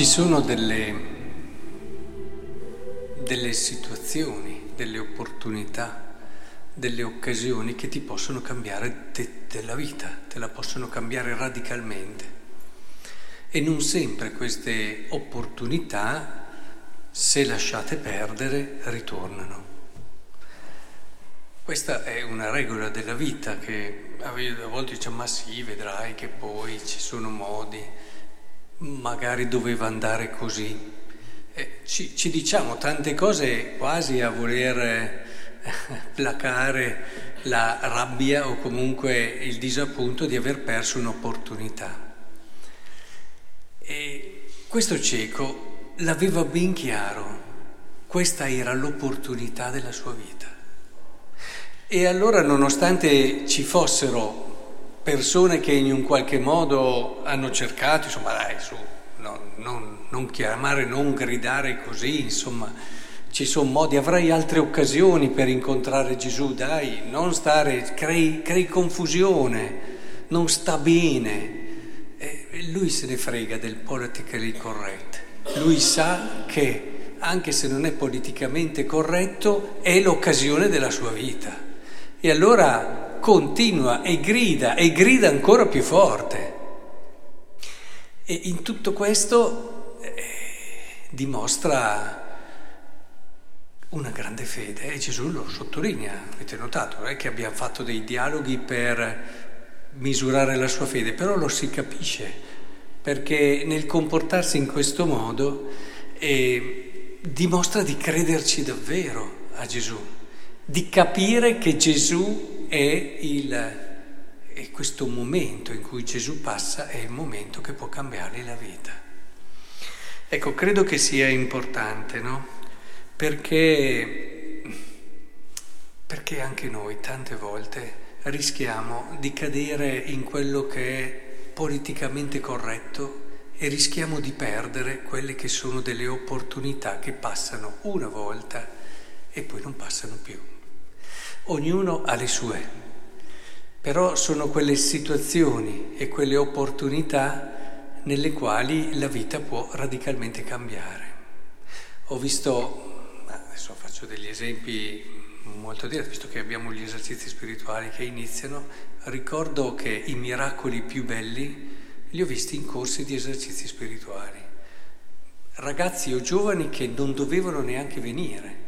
Ci sono delle, delle situazioni, delle opportunità, delle occasioni che ti possono cambiare te, della vita, te la possono cambiare radicalmente. E non sempre queste opportunità, se lasciate perdere, ritornano. Questa è una regola della vita che a volte diciamo ma sì, vedrai che poi ci sono modi magari doveva andare così. Eh, ci, ci, diciamo tante cose quasi a voler eh, placare la rabbia o comunque il disappunto di aver perso un'opportunità. E questo cieco l'aveva ben chiaro, questa era l'opportunità della sua vita. E allora nonostante ci fossero persone che in un qualche modo hanno cercato, insomma dai su, no, non, non chiamare, non gridare così, insomma ci sono modi, avrai altre occasioni per incontrare Gesù, dai, non stare, crei, crei confusione, non sta bene. E lui se ne frega del politically correct, lui sa che anche se non è politicamente corretto è l'occasione della sua vita. E allora continua e grida e grida ancora più forte. E in tutto questo eh, dimostra una grande fede e Gesù lo sottolinea, avete notato, non è che abbiamo fatto dei dialoghi per misurare la sua fede, però lo si capisce, perché nel comportarsi in questo modo eh, dimostra di crederci davvero a Gesù, di capire che Gesù è, il, è questo momento in cui Gesù passa, è il momento che può cambiare la vita. Ecco, credo che sia importante, no? Perché, perché anche noi tante volte rischiamo di cadere in quello che è politicamente corretto e rischiamo di perdere quelle che sono delle opportunità che passano una volta e poi non passano più. Ognuno ha le sue, però sono quelle situazioni e quelle opportunità nelle quali la vita può radicalmente cambiare. Ho visto, adesso faccio degli esempi molto diretti, visto che abbiamo gli esercizi spirituali che iniziano, ricordo che i miracoli più belli li ho visti in corsi di esercizi spirituali. Ragazzi o giovani che non dovevano neanche venire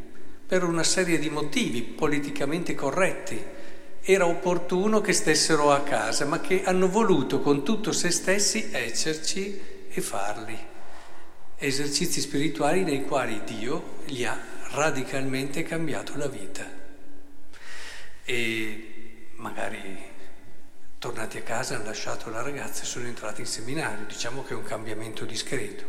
per una serie di motivi politicamente corretti. Era opportuno che stessero a casa, ma che hanno voluto con tutto se stessi esserci e farli. Esercizi spirituali nei quali Dio gli ha radicalmente cambiato la vita. E magari tornati a casa hanno lasciato la ragazza e sono entrati in seminario, diciamo che è un cambiamento discreto.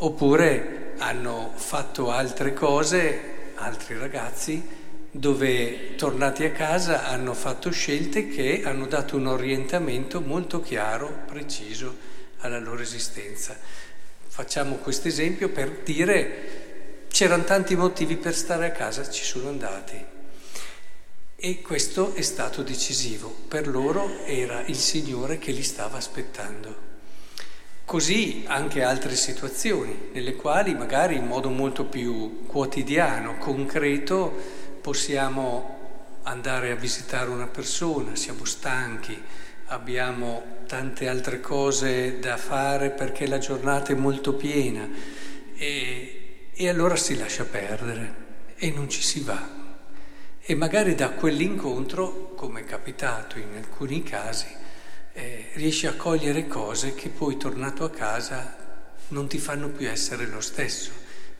Oppure hanno fatto altre cose altri ragazzi dove tornati a casa hanno fatto scelte che hanno dato un orientamento molto chiaro, preciso alla loro esistenza. Facciamo questo esempio per dire c'erano tanti motivi per stare a casa, ci sono andati. E questo è stato decisivo. Per loro era il Signore che li stava aspettando. Così anche altre situazioni nelle quali magari in modo molto più quotidiano, concreto, possiamo andare a visitare una persona, siamo stanchi, abbiamo tante altre cose da fare perché la giornata è molto piena e, e allora si lascia perdere e non ci si va. E magari da quell'incontro, come è capitato in alcuni casi, eh, riesci a cogliere cose che poi tornato a casa non ti fanno più essere lo stesso.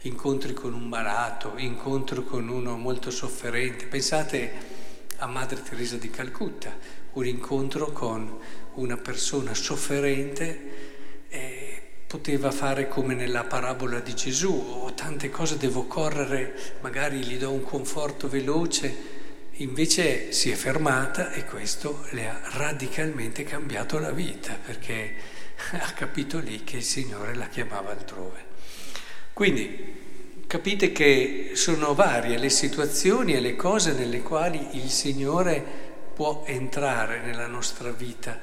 Incontri con un malato, incontri con uno molto sofferente. Pensate a Madre Teresa di Calcutta, un incontro con una persona sofferente eh, poteva fare come nella parabola di Gesù, o oh, tante cose devo correre, magari gli do un conforto veloce, Invece si è fermata e questo le ha radicalmente cambiato la vita perché ha capito lì che il Signore la chiamava altrove. Quindi capite che sono varie le situazioni e le cose nelle quali il Signore può entrare nella nostra vita.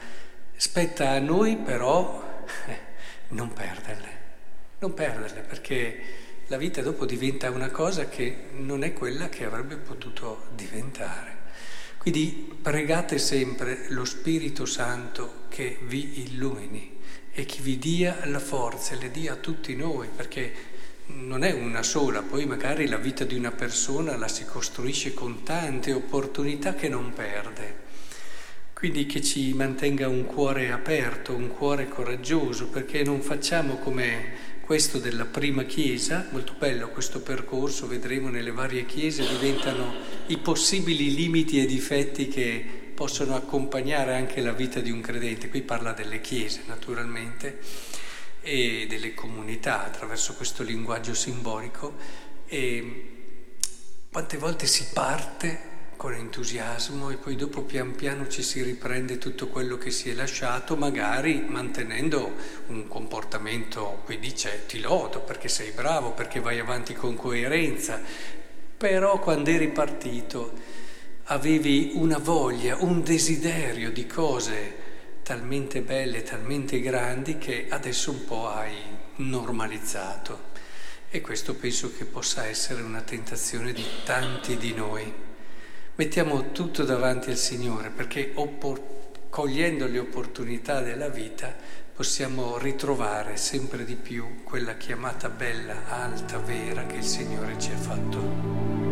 Spetta a noi però non perderle non perderle perché la vita dopo diventa una cosa che non è quella che avrebbe potuto diventare. Quindi pregate sempre lo Spirito Santo che vi illumini e che vi dia la forza e le dia a tutti noi, perché non è una sola, poi magari la vita di una persona la si costruisce con tante opportunità che non perde. Quindi che ci mantenga un cuore aperto, un cuore coraggioso, perché non facciamo come questo della prima chiesa, molto bello questo percorso, vedremo nelle varie chiese, diventano i possibili limiti e difetti che possono accompagnare anche la vita di un credente. Qui parla delle chiese naturalmente e delle comunità attraverso questo linguaggio simbolico e quante volte si parte con entusiasmo e poi dopo pian piano ci si riprende tutto quello che si è lasciato, magari mantenendo un comportamento, qui dice ti lodo perché sei bravo, perché vai avanti con coerenza, però quando eri partito avevi una voglia, un desiderio di cose talmente belle, talmente grandi che adesso un po' hai normalizzato. E questo penso che possa essere una tentazione di tanti di noi. Mettiamo tutto davanti al Signore perché oppor- cogliendo le opportunità della vita possiamo ritrovare sempre di più quella chiamata bella, alta, vera che il Signore ci ha fatto.